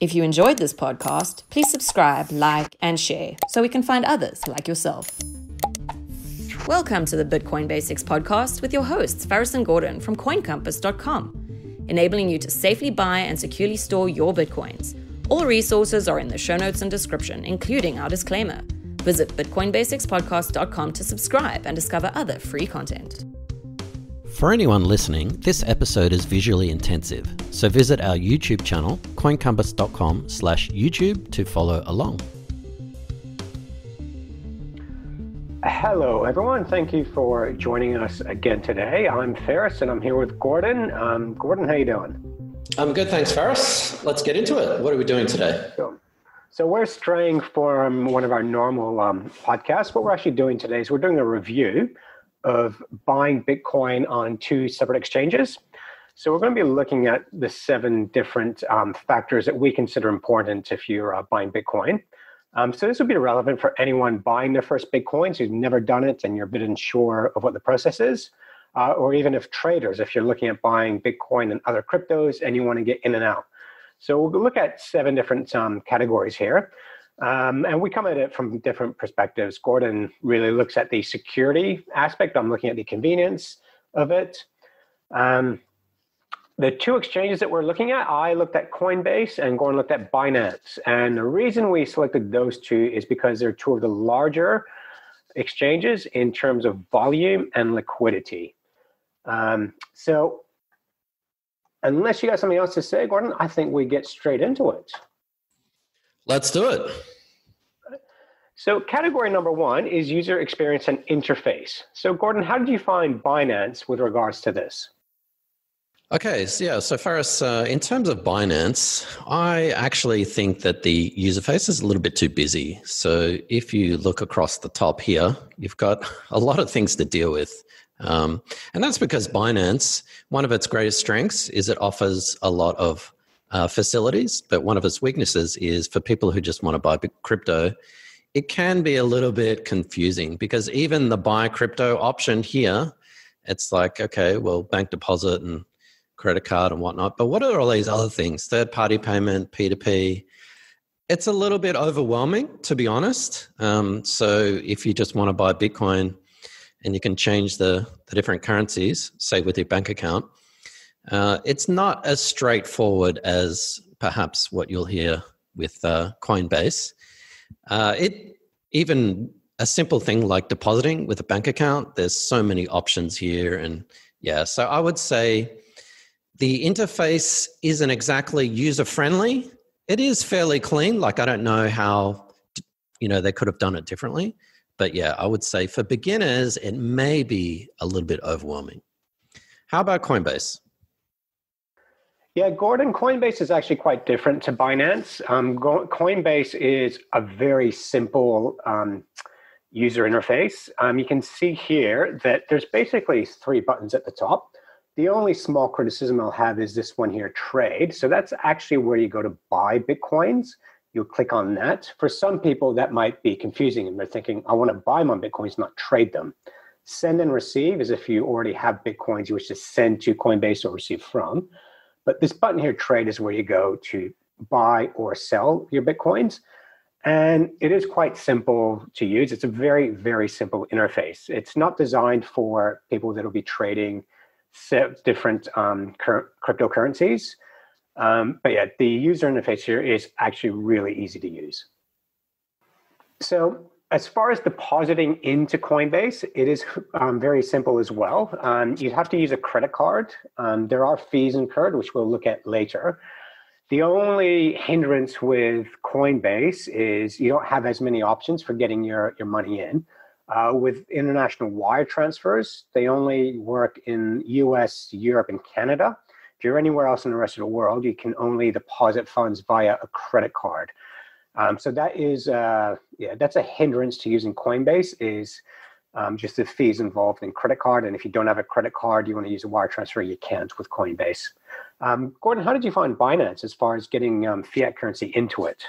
If you enjoyed this podcast, please subscribe, like, and share so we can find others like yourself. Welcome to the Bitcoin Basics podcast with your hosts, Faris and Gordon from CoinCompass.com, enabling you to safely buy and securely store your Bitcoins. All resources are in the show notes and description, including our disclaimer. Visit BitcoinBasicsPodcast.com to subscribe and discover other free content. For anyone listening, this episode is visually intensive, so visit our YouTube channel, coincompass.com slash YouTube to follow along. Hello, everyone. Thank you for joining us again today. I'm Faris, and I'm here with Gordon. Um, Gordon, how you doing? I'm good, thanks, Faris. Let's get into it. What are we doing today? So, so we're straying from one of our normal um, podcasts. What we're actually doing today is we're doing a review of buying Bitcoin on two separate exchanges. So we're going to be looking at the seven different um, factors that we consider important if you're uh, buying Bitcoin. Um, so this would be relevant for anyone buying their first Bitcoins who's never done it and you're a bit unsure of what the process is, uh, or even if traders, if you're looking at buying Bitcoin and other cryptos and you want to get in and out. So we'll look at seven different um, categories here. Um, and we come at it from different perspectives. Gordon really looks at the security aspect. I'm looking at the convenience of it. Um, the two exchanges that we're looking at, I looked at Coinbase and Gordon looked at Binance. And the reason we selected those two is because they're two of the larger exchanges in terms of volume and liquidity. Um, so, unless you got something else to say, Gordon, I think we get straight into it. Let's do it. So, category number one is user experience and interface. So, Gordon, how did you find Binance with regards to this? Okay, so yeah, so Faris, uh, in terms of Binance, I actually think that the user face is a little bit too busy. So, if you look across the top here, you've got a lot of things to deal with. Um, and that's because Binance, one of its greatest strengths is it offers a lot of uh, facilities, but one of its weaknesses is for people who just want to buy crypto. It can be a little bit confusing because even the buy crypto option here, it's like, okay, well, bank deposit and credit card and whatnot. But what are all these other things? Third party payment, P2P. It's a little bit overwhelming, to be honest. Um, so if you just want to buy Bitcoin and you can change the, the different currencies, say with your bank account, uh, it's not as straightforward as perhaps what you'll hear with uh, Coinbase. Uh, it even a simple thing like depositing with a bank account. There's so many options here, and yeah. So I would say the interface isn't exactly user friendly. It is fairly clean. Like I don't know how you know they could have done it differently, but yeah, I would say for beginners it may be a little bit overwhelming. How about Coinbase? Yeah, Gordon, Coinbase is actually quite different to Binance. Um, Coinbase is a very simple um, user interface. Um, you can see here that there's basically three buttons at the top. The only small criticism I'll have is this one here, trade. So that's actually where you go to buy Bitcoins. You'll click on that. For some people, that might be confusing and they're thinking, I want to buy my Bitcoins, not trade them. Send and receive is if you already have Bitcoins you wish to send to Coinbase or receive from. But this button here, trade, is where you go to buy or sell your Bitcoins. And it is quite simple to use. It's a very, very simple interface. It's not designed for people that will be trading different um, cryptocurrencies. Um, but yeah, the user interface here is actually really easy to use. So as far as depositing into Coinbase, it is um, very simple as well. Um, you'd have to use a credit card. Um, there are fees incurred, which we'll look at later. The only hindrance with Coinbase is you don't have as many options for getting your, your money in. Uh, with international wire transfers, they only work in US, Europe, and Canada. If you're anywhere else in the rest of the world, you can only deposit funds via a credit card. Um, so that is, uh, yeah, that's a hindrance to using Coinbase is um, just the fees involved in credit card. And if you don't have a credit card, you want to use a wire transfer, you can't with Coinbase. Um, Gordon, how did you find Binance as far as getting um, fiat currency into it?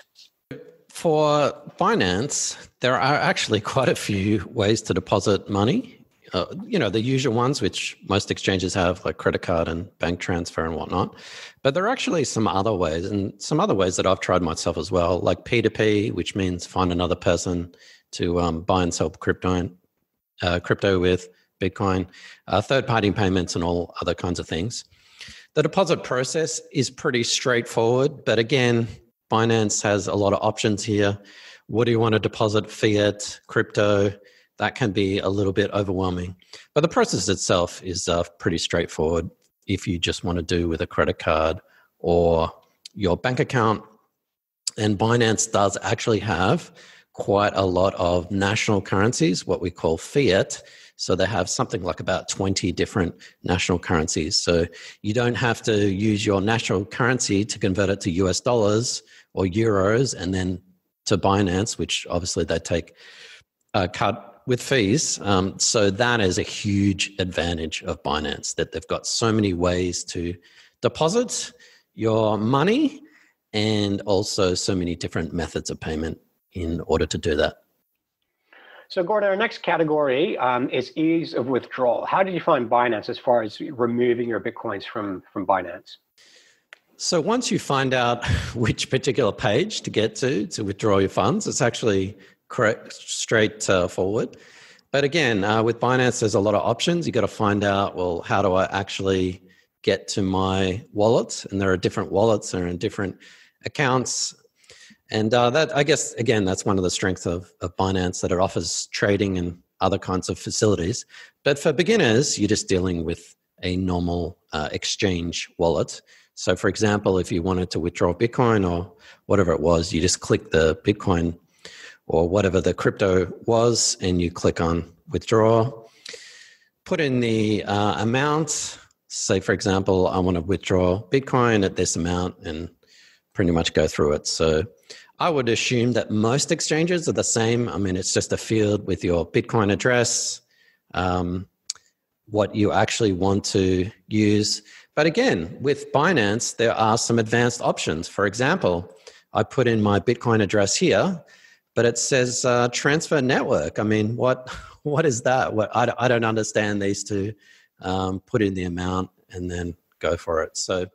For Binance, there are actually quite a few ways to deposit money uh, you know, the usual ones, which most exchanges have, like credit card and bank transfer and whatnot. But there are actually some other ways, and some other ways that I've tried myself as well, like P2P, which means find another person to um, buy and sell crypto, uh, crypto with Bitcoin, uh, third party payments, and all other kinds of things. The deposit process is pretty straightforward, but again, Binance has a lot of options here. What do you want to deposit? Fiat, crypto? That can be a little bit overwhelming. But the process itself is uh, pretty straightforward if you just want to do with a credit card or your bank account. And Binance does actually have quite a lot of national currencies, what we call fiat. So they have something like about 20 different national currencies. So you don't have to use your national currency to convert it to US dollars or euros and then to Binance, which obviously they take a cut with fees. Um, so that is a huge advantage of Binance that they've got so many ways to deposit your money and also so many different methods of payment in order to do that. So, Gordon, our next category um, is ease of withdrawal. How did you find Binance as far as removing your Bitcoins from, from Binance? So, once you find out which particular page to get to to withdraw your funds, it's actually correct, straight uh, forward. But again, uh, with Binance, there's a lot of options. You got to find out, well, how do I actually get to my wallet? And there are different wallets, there are different accounts and uh, that, I guess, again, that's one of the strengths of, of Binance that it offers trading and other kinds of facilities. But for beginners, you're just dealing with a normal uh, exchange wallet. So, for example, if you wanted to withdraw Bitcoin or whatever it was, you just click the Bitcoin or whatever the crypto was, and you click on withdraw. Put in the uh, amount. Say, for example, I want to withdraw Bitcoin at this amount, and pretty much go through it. So I would assume that most exchanges are the same. I mean, it's just a field with your Bitcoin address, um, what you actually want to use. But again, with Binance, there are some advanced options. For example, I put in my Bitcoin address here, but it says uh, transfer network. I mean, what what is that? What I, I don't understand these two. Um, put in the amount and then go for it. So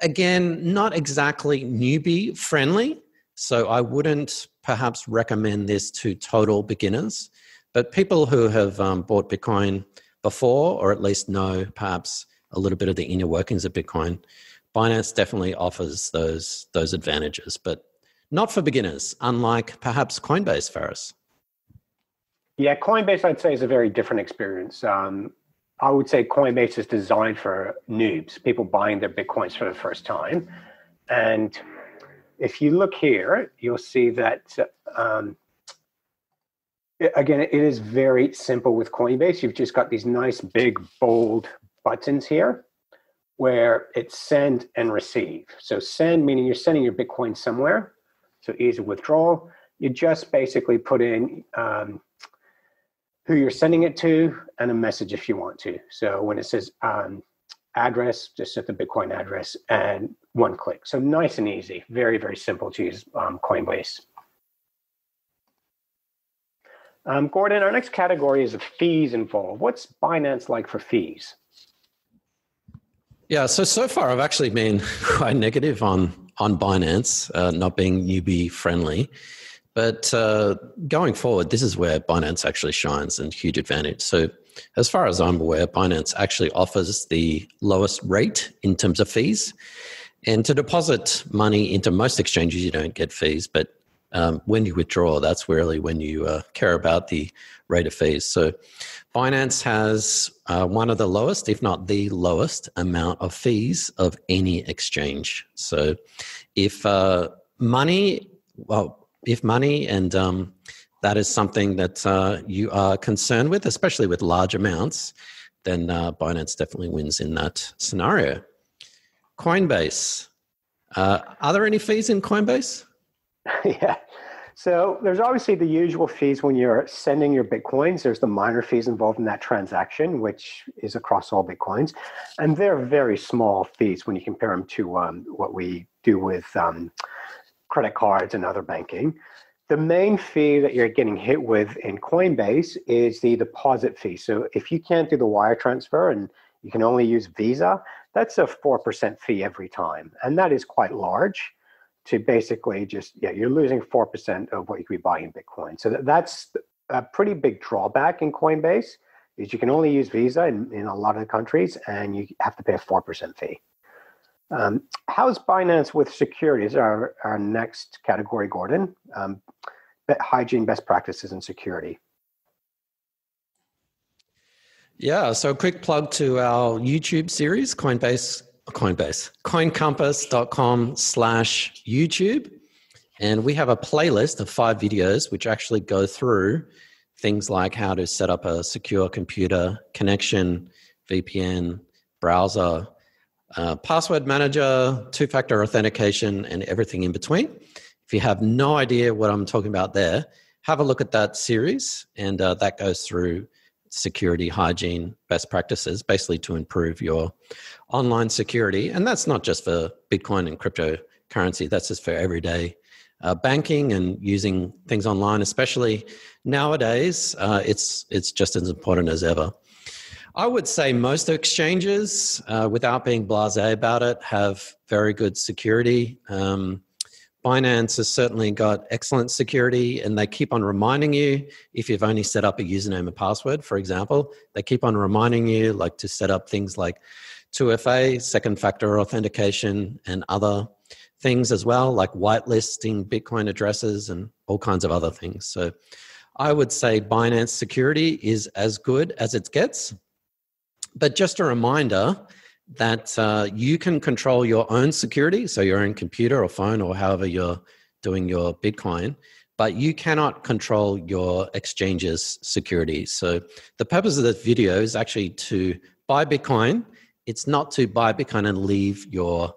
again, not exactly newbie friendly. So I wouldn't perhaps recommend this to total beginners, but people who have um, bought Bitcoin before, or at least know perhaps a little bit of the inner workings of Bitcoin, Binance definitely offers those those advantages, but not for beginners. Unlike perhaps Coinbase, Faris. Yeah, Coinbase, I'd say, is a very different experience. Um, I would say Coinbase is designed for noobs, people buying their Bitcoins for the first time. And if you look here, you'll see that, um, again, it is very simple with Coinbase. You've just got these nice, big, bold buttons here where it's send and receive. So, send meaning you're sending your Bitcoin somewhere. So, easy withdrawal. You just basically put in um, who you're sending it to and a message if you want to. So when it says um, address, just set the Bitcoin address and one click. So nice and easy, very, very simple to use um, Coinbase. Um, Gordon, our next category is the fees involved. What's Binance like for fees? Yeah, so so far I've actually been quite negative on on Binance uh, not being newbie friendly. But uh, going forward, this is where Binance actually shines and huge advantage. So, as far as I'm aware, Binance actually offers the lowest rate in terms of fees. And to deposit money into most exchanges, you don't get fees. But um, when you withdraw, that's really when you uh, care about the rate of fees. So, Binance has uh, one of the lowest, if not the lowest, amount of fees of any exchange. So, if uh, money, well, if money and um, that is something that uh, you are concerned with, especially with large amounts, then uh, Binance definitely wins in that scenario. Coinbase. Uh, are there any fees in Coinbase? yeah. So there's obviously the usual fees when you're sending your Bitcoins. There's the minor fees involved in that transaction, which is across all Bitcoins. And they're very small fees when you compare them to um, what we do with um, credit cards and other banking. the main fee that you're getting hit with in Coinbase is the deposit fee. So if you can't do the wire transfer and you can only use Visa, that's a 4% fee every time. And that is quite large to basically just, yeah, you're losing 4% of what you could be buying in Bitcoin. So that's a pretty big drawback in Coinbase is you can only use Visa in, in a lot of the countries and you have to pay a 4% fee. Um, how's Binance with securities? Our, our next category, Gordon. Um, hygiene best practices and security. Yeah, so quick plug to our YouTube series, Coinbase, Coinbase, coincompass.com slash YouTube. And we have a playlist of five videos which actually go through things like how to set up a secure computer connection, VPN, browser, uh, password manager, two factor authentication, and everything in between. If you have no idea what I'm talking about there, have a look at that series, and uh, that goes through security, hygiene, best practices, basically to improve your online security. And that's not just for Bitcoin and cryptocurrency, that's just for everyday uh, banking and using things online, especially nowadays. Uh, it's, it's just as important as ever. I would say most exchanges, uh, without being blase about it, have very good security. Um, Binance has certainly got excellent security, and they keep on reminding you if you've only set up a username and password, for example, they keep on reminding you like to set up things like 2FA, second factor authentication, and other things as well, like whitelisting Bitcoin addresses and all kinds of other things. So I would say Binance security is as good as it gets. But just a reminder that uh, you can control your own security, so your own computer or phone or however you're doing your Bitcoin, but you cannot control your exchange's security. So the purpose of this video is actually to buy Bitcoin. It's not to buy Bitcoin and leave your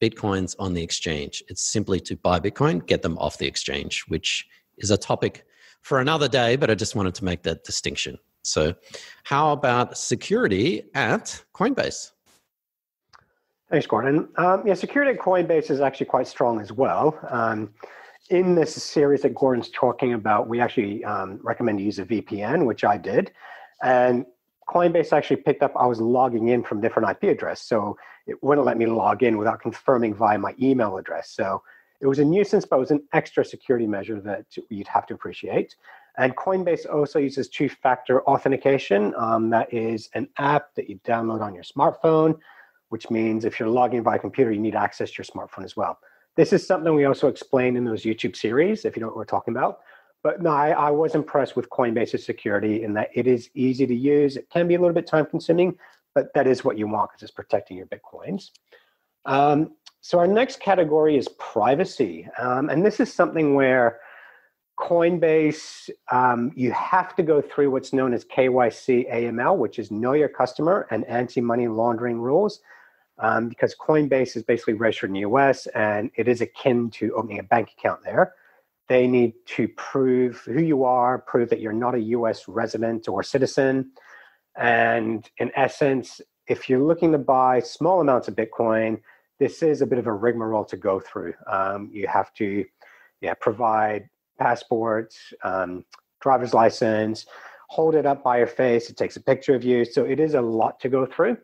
Bitcoins on the exchange. It's simply to buy Bitcoin, get them off the exchange, which is a topic for another day, but I just wanted to make that distinction. So, how about security at Coinbase? Thanks, Gordon. Um, yeah, security at Coinbase is actually quite strong as well. Um, in this series that Gordon's talking about, we actually um, recommend to use a VPN, which I did. And Coinbase actually picked up I was logging in from different IP address. So it wouldn't let me log in without confirming via my email address. So it was a nuisance, but it was an extra security measure that you'd have to appreciate. And Coinbase also uses two factor authentication. Um, that is an app that you download on your smartphone, which means if you're logging by computer, you need access to your smartphone as well. This is something we also explain in those YouTube series, if you know what we're talking about. But no, I, I was impressed with Coinbase's security in that it is easy to use. It can be a little bit time consuming, but that is what you want because it's protecting your Bitcoins. Um, so our next category is privacy. Um, and this is something where Coinbase, um, you have to go through what's known as KYC AML, which is know your customer and anti money laundering rules, um, because Coinbase is basically registered in the US and it is akin to opening a bank account there. They need to prove who you are, prove that you're not a US resident or citizen. And in essence, if you're looking to buy small amounts of Bitcoin, this is a bit of a rigmarole to go through. Um, you have to yeah, provide passport, um, driver's license, hold it up by your face. It takes a picture of you. So it is a lot to go through.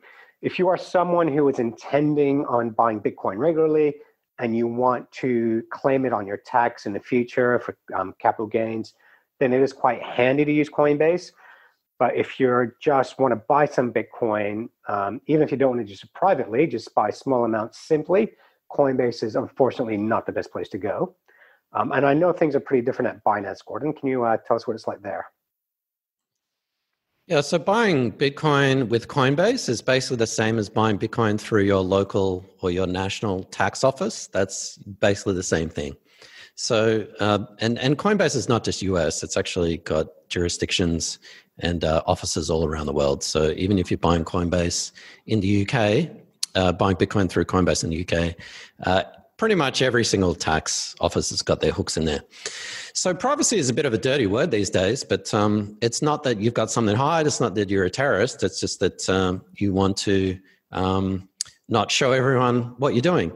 If you are someone who is intending on buying Bitcoin regularly and you want to claim it on your tax in the future for um, capital gains, then it is quite handy to use Coinbase. But if you just want to buy some Bitcoin, um, even if you don't want to do it privately, just buy small amounts simply, Coinbase is unfortunately not the best place to go. Um, and I know things are pretty different at Binance. Gordon, can you uh, tell us what it's like there? Yeah, so buying Bitcoin with Coinbase is basically the same as buying Bitcoin through your local or your national tax office. That's basically the same thing. So, uh, and and Coinbase is not just US; it's actually got jurisdictions and uh, offices all around the world. So, even if you're buying Coinbase in the UK, uh, buying Bitcoin through Coinbase in the UK, uh, pretty much every single tax office has got their hooks in there. So privacy is a bit of a dirty word these days, but um, it's not that you've got something hide. It's not that you're a terrorist. It's just that um, you want to um, not show everyone what you're doing.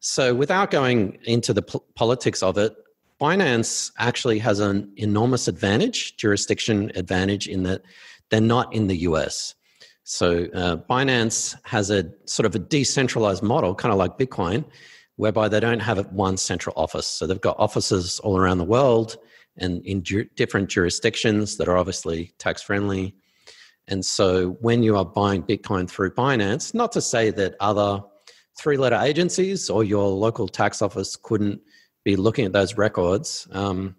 So without going into the politics of it, Binance actually has an enormous advantage, jurisdiction advantage, in that they're not in the US. So uh, Binance has a sort of a decentralized model, kind of like Bitcoin, whereby they don't have one central office. So they've got offices all around the world and in ju- different jurisdictions that are obviously tax friendly. And so when you are buying Bitcoin through Binance, not to say that other three letter agencies or your local tax office couldn't be looking at those records, um,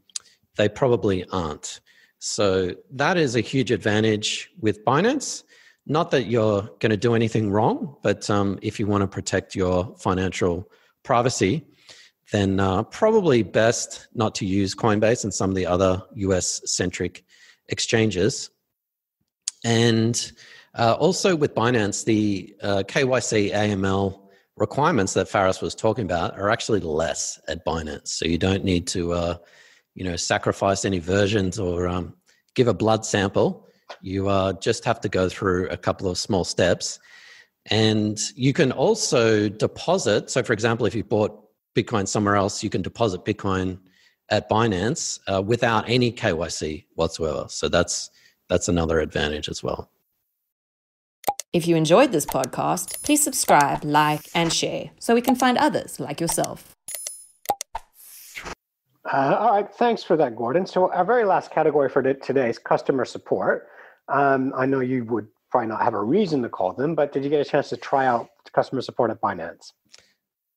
they probably aren't. So that is a huge advantage with Binance. Not that you're going to do anything wrong, but um, if you want to protect your financial privacy, then uh, probably best not to use Coinbase and some of the other US centric exchanges. And uh, also with Binance, the uh, KYC AML requirements that Faris was talking about are actually less at Binance. So you don't need to, uh, you know, sacrifice any versions or um, give a blood sample. You uh, just have to go through a couple of small steps. And you can also deposit. So, for example, if you bought Bitcoin somewhere else, you can deposit Bitcoin at Binance uh, without any KYC whatsoever. So that's that's another advantage as well. If you enjoyed this podcast, please subscribe, like, and share so we can find others like yourself. Uh, all right, thanks for that, Gordon. So, our very last category for today is customer support. Um, I know you would probably not have a reason to call them, but did you get a chance to try out customer support at Binance?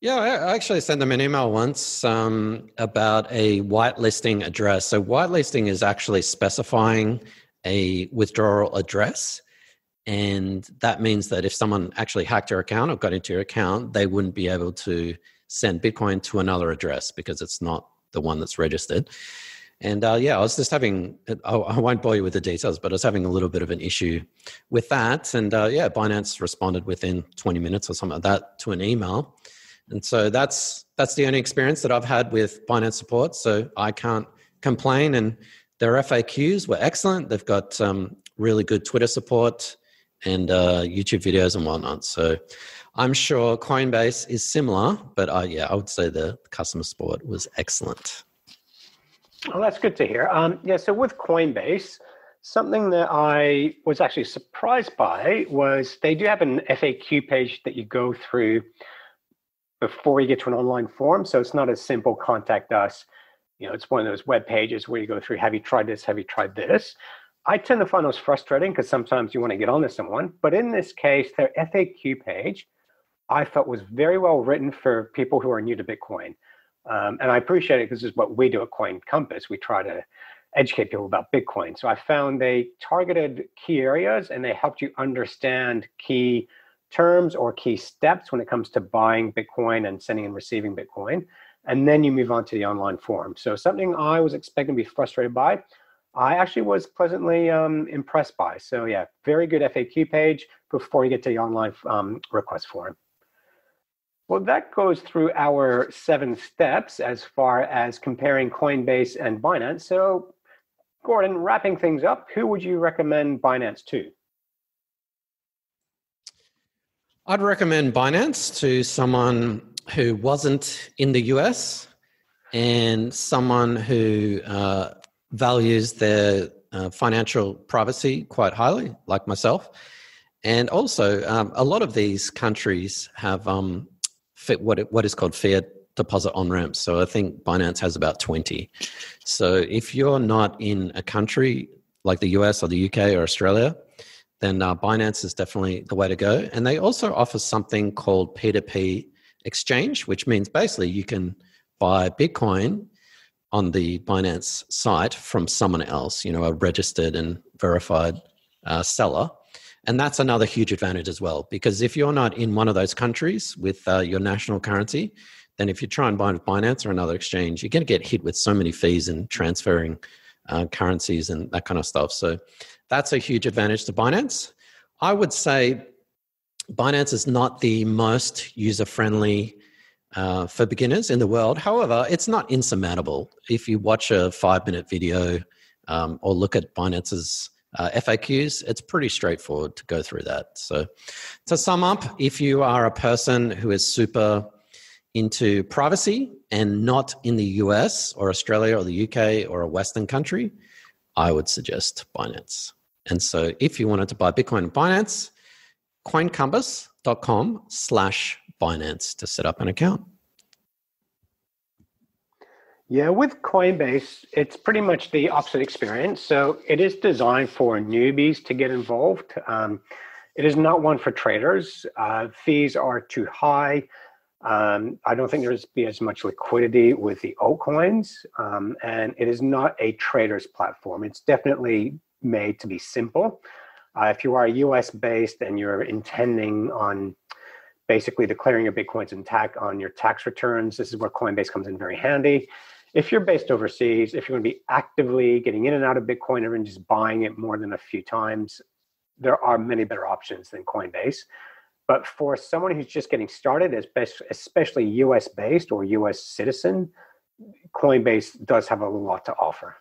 Yeah, I actually sent them an email once um, about a whitelisting address. So, whitelisting is actually specifying a withdrawal address. And that means that if someone actually hacked your account or got into your account, they wouldn't be able to send Bitcoin to another address because it's not the one that's registered. And uh, yeah, I was just having, I won't bore you with the details, but I was having a little bit of an issue with that. And uh, yeah, Binance responded within 20 minutes or something like that to an email. And so that's that's the only experience that I've had with Binance support. So I can't complain. And their FAQs were excellent. They've got um, really good Twitter support and uh, YouTube videos and whatnot. So I'm sure Coinbase is similar, but uh, yeah, I would say the customer support was excellent. Well, that's good to hear. Um, yeah, so with Coinbase, something that I was actually surprised by was they do have an FAQ page that you go through before you get to an online form. So it's not as simple contact us. You know, it's one of those web pages where you go through, have you tried this? Have you tried this? I tend to find those frustrating because sometimes you want to get on to someone. But in this case, their FAQ page, I felt was very well written for people who are new to Bitcoin. Um, and I appreciate it because this is what we do at Coin Compass. We try to educate people about Bitcoin. So I found they targeted key areas and they helped you understand key terms or key steps when it comes to buying Bitcoin and sending and receiving Bitcoin. And then you move on to the online form. So something I was expecting to be frustrated by, I actually was pleasantly um, impressed by. So yeah, very good FAQ page before you get to the online um, request form. Well, that goes through our seven steps as far as comparing Coinbase and Binance. So, Gordon, wrapping things up, who would you recommend Binance to? I'd recommend Binance to someone who wasn't in the US and someone who uh, values their uh, financial privacy quite highly, like myself. And also, um, a lot of these countries have um, what what is called fiat deposit on ramps. So I think Binance has about twenty. So if you're not in a country like the US or the UK or Australia, then uh, Binance is definitely the way to go. And they also offer something called P2P exchange, which means basically you can buy Bitcoin on the Binance site from someone else, you know, a registered and verified uh, seller. And that's another huge advantage as well, because if you're not in one of those countries with uh, your national currency, then if you try and buy with Binance or another exchange, you're going to get hit with so many fees and transferring uh, currencies and that kind of stuff. So that's a huge advantage to Binance. I would say Binance is not the most user friendly uh, for beginners in the world. However, it's not insurmountable. If you watch a five minute video um, or look at Binance's uh, FAQs, it's pretty straightforward to go through that. So, to sum up, if you are a person who is super into privacy and not in the US or Australia or the UK or a Western country, I would suggest Binance. And so if you wanted to buy Bitcoin on Binance, coincompass.com slash Binance to set up an account. Yeah, with Coinbase, it's pretty much the opposite experience. So it is designed for newbies to get involved. Um, it is not one for traders. Uh, fees are too high. Um, I don't think there's be as much liquidity with the altcoins, um, and it is not a trader's platform. It's definitely made to be simple. Uh, if you are US based and you're intending on basically declaring your bitcoins intact on your tax returns, this is where Coinbase comes in very handy. If you're based overseas, if you're going to be actively getting in and out of Bitcoin or just buying it more than a few times, there are many better options than Coinbase. But for someone who's just getting started, especially US based or US citizen, Coinbase does have a lot to offer.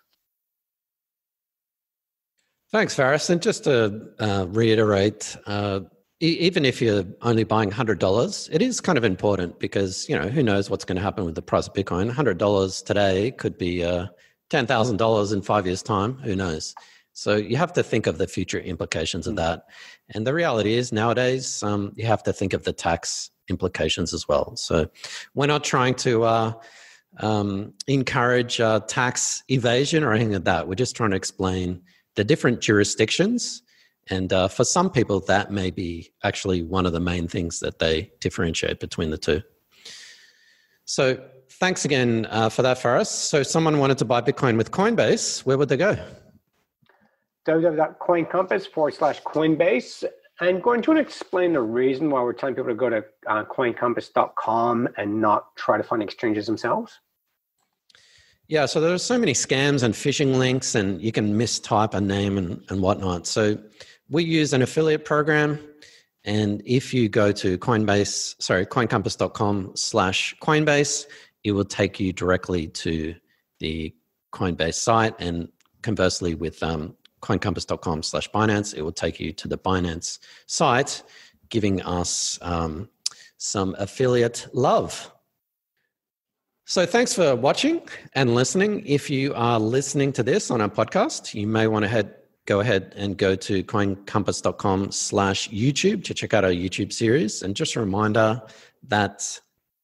Thanks, Faris. And just to uh, reiterate, uh, even if you're only buying $100 it is kind of important because you know who knows what's going to happen with the price of bitcoin. $100 today could be uh, $10000 in five years time. Who knows? So you have to think of the future implications of hmm. that. And the reality is nowadays um, you have to think of the tax implications as well. So we're not trying to uh, um, encourage uh, tax evasion or anything like that. We're just trying to explain the different jurisdictions and uh, for some people, that may be actually one of the main things that they differentiate between the two. So thanks again uh, for that, Faris. So someone wanted to buy Bitcoin with Coinbase, where would they go? www.coincompass forward slash Coinbase. And going to explain the reason why we're telling people to go to uh, coincompass.com and not try to find exchanges themselves. Yeah, so there are so many scams and phishing links, and you can mistype a name and, and whatnot. So we use an affiliate program. And if you go to Coinbase, sorry, coincompass.com slash Coinbase, it will take you directly to the Coinbase site. And conversely, with um, coincompass.com slash Binance, it will take you to the Binance site, giving us um, some affiliate love. So, thanks for watching and listening. If you are listening to this on our podcast, you may want to head go ahead and go to coincompass.com slash YouTube to check out our YouTube series. And just a reminder that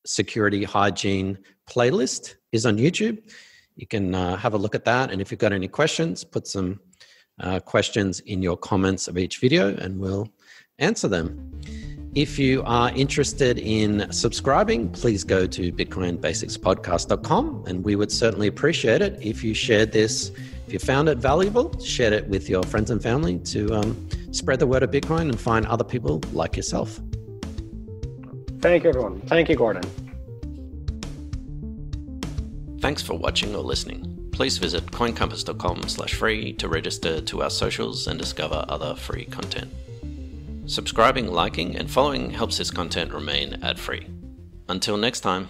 security hygiene playlist is on YouTube. You can uh, have a look at that. And if you've got any questions, put some uh, questions in your comments of each video and we'll answer them. If you are interested in subscribing, please go to bitcoinbasicspodcast.com and we would certainly appreciate it if you shared this if you found it valuable, share it with your friends and family to um, spread the word of Bitcoin and find other people like yourself. Thank you, everyone. Thank you, Gordon. Thanks for watching or listening. Please visit coincompass.com slash free to register to our socials and discover other free content. Subscribing, liking, and following helps this content remain ad free. Until next time.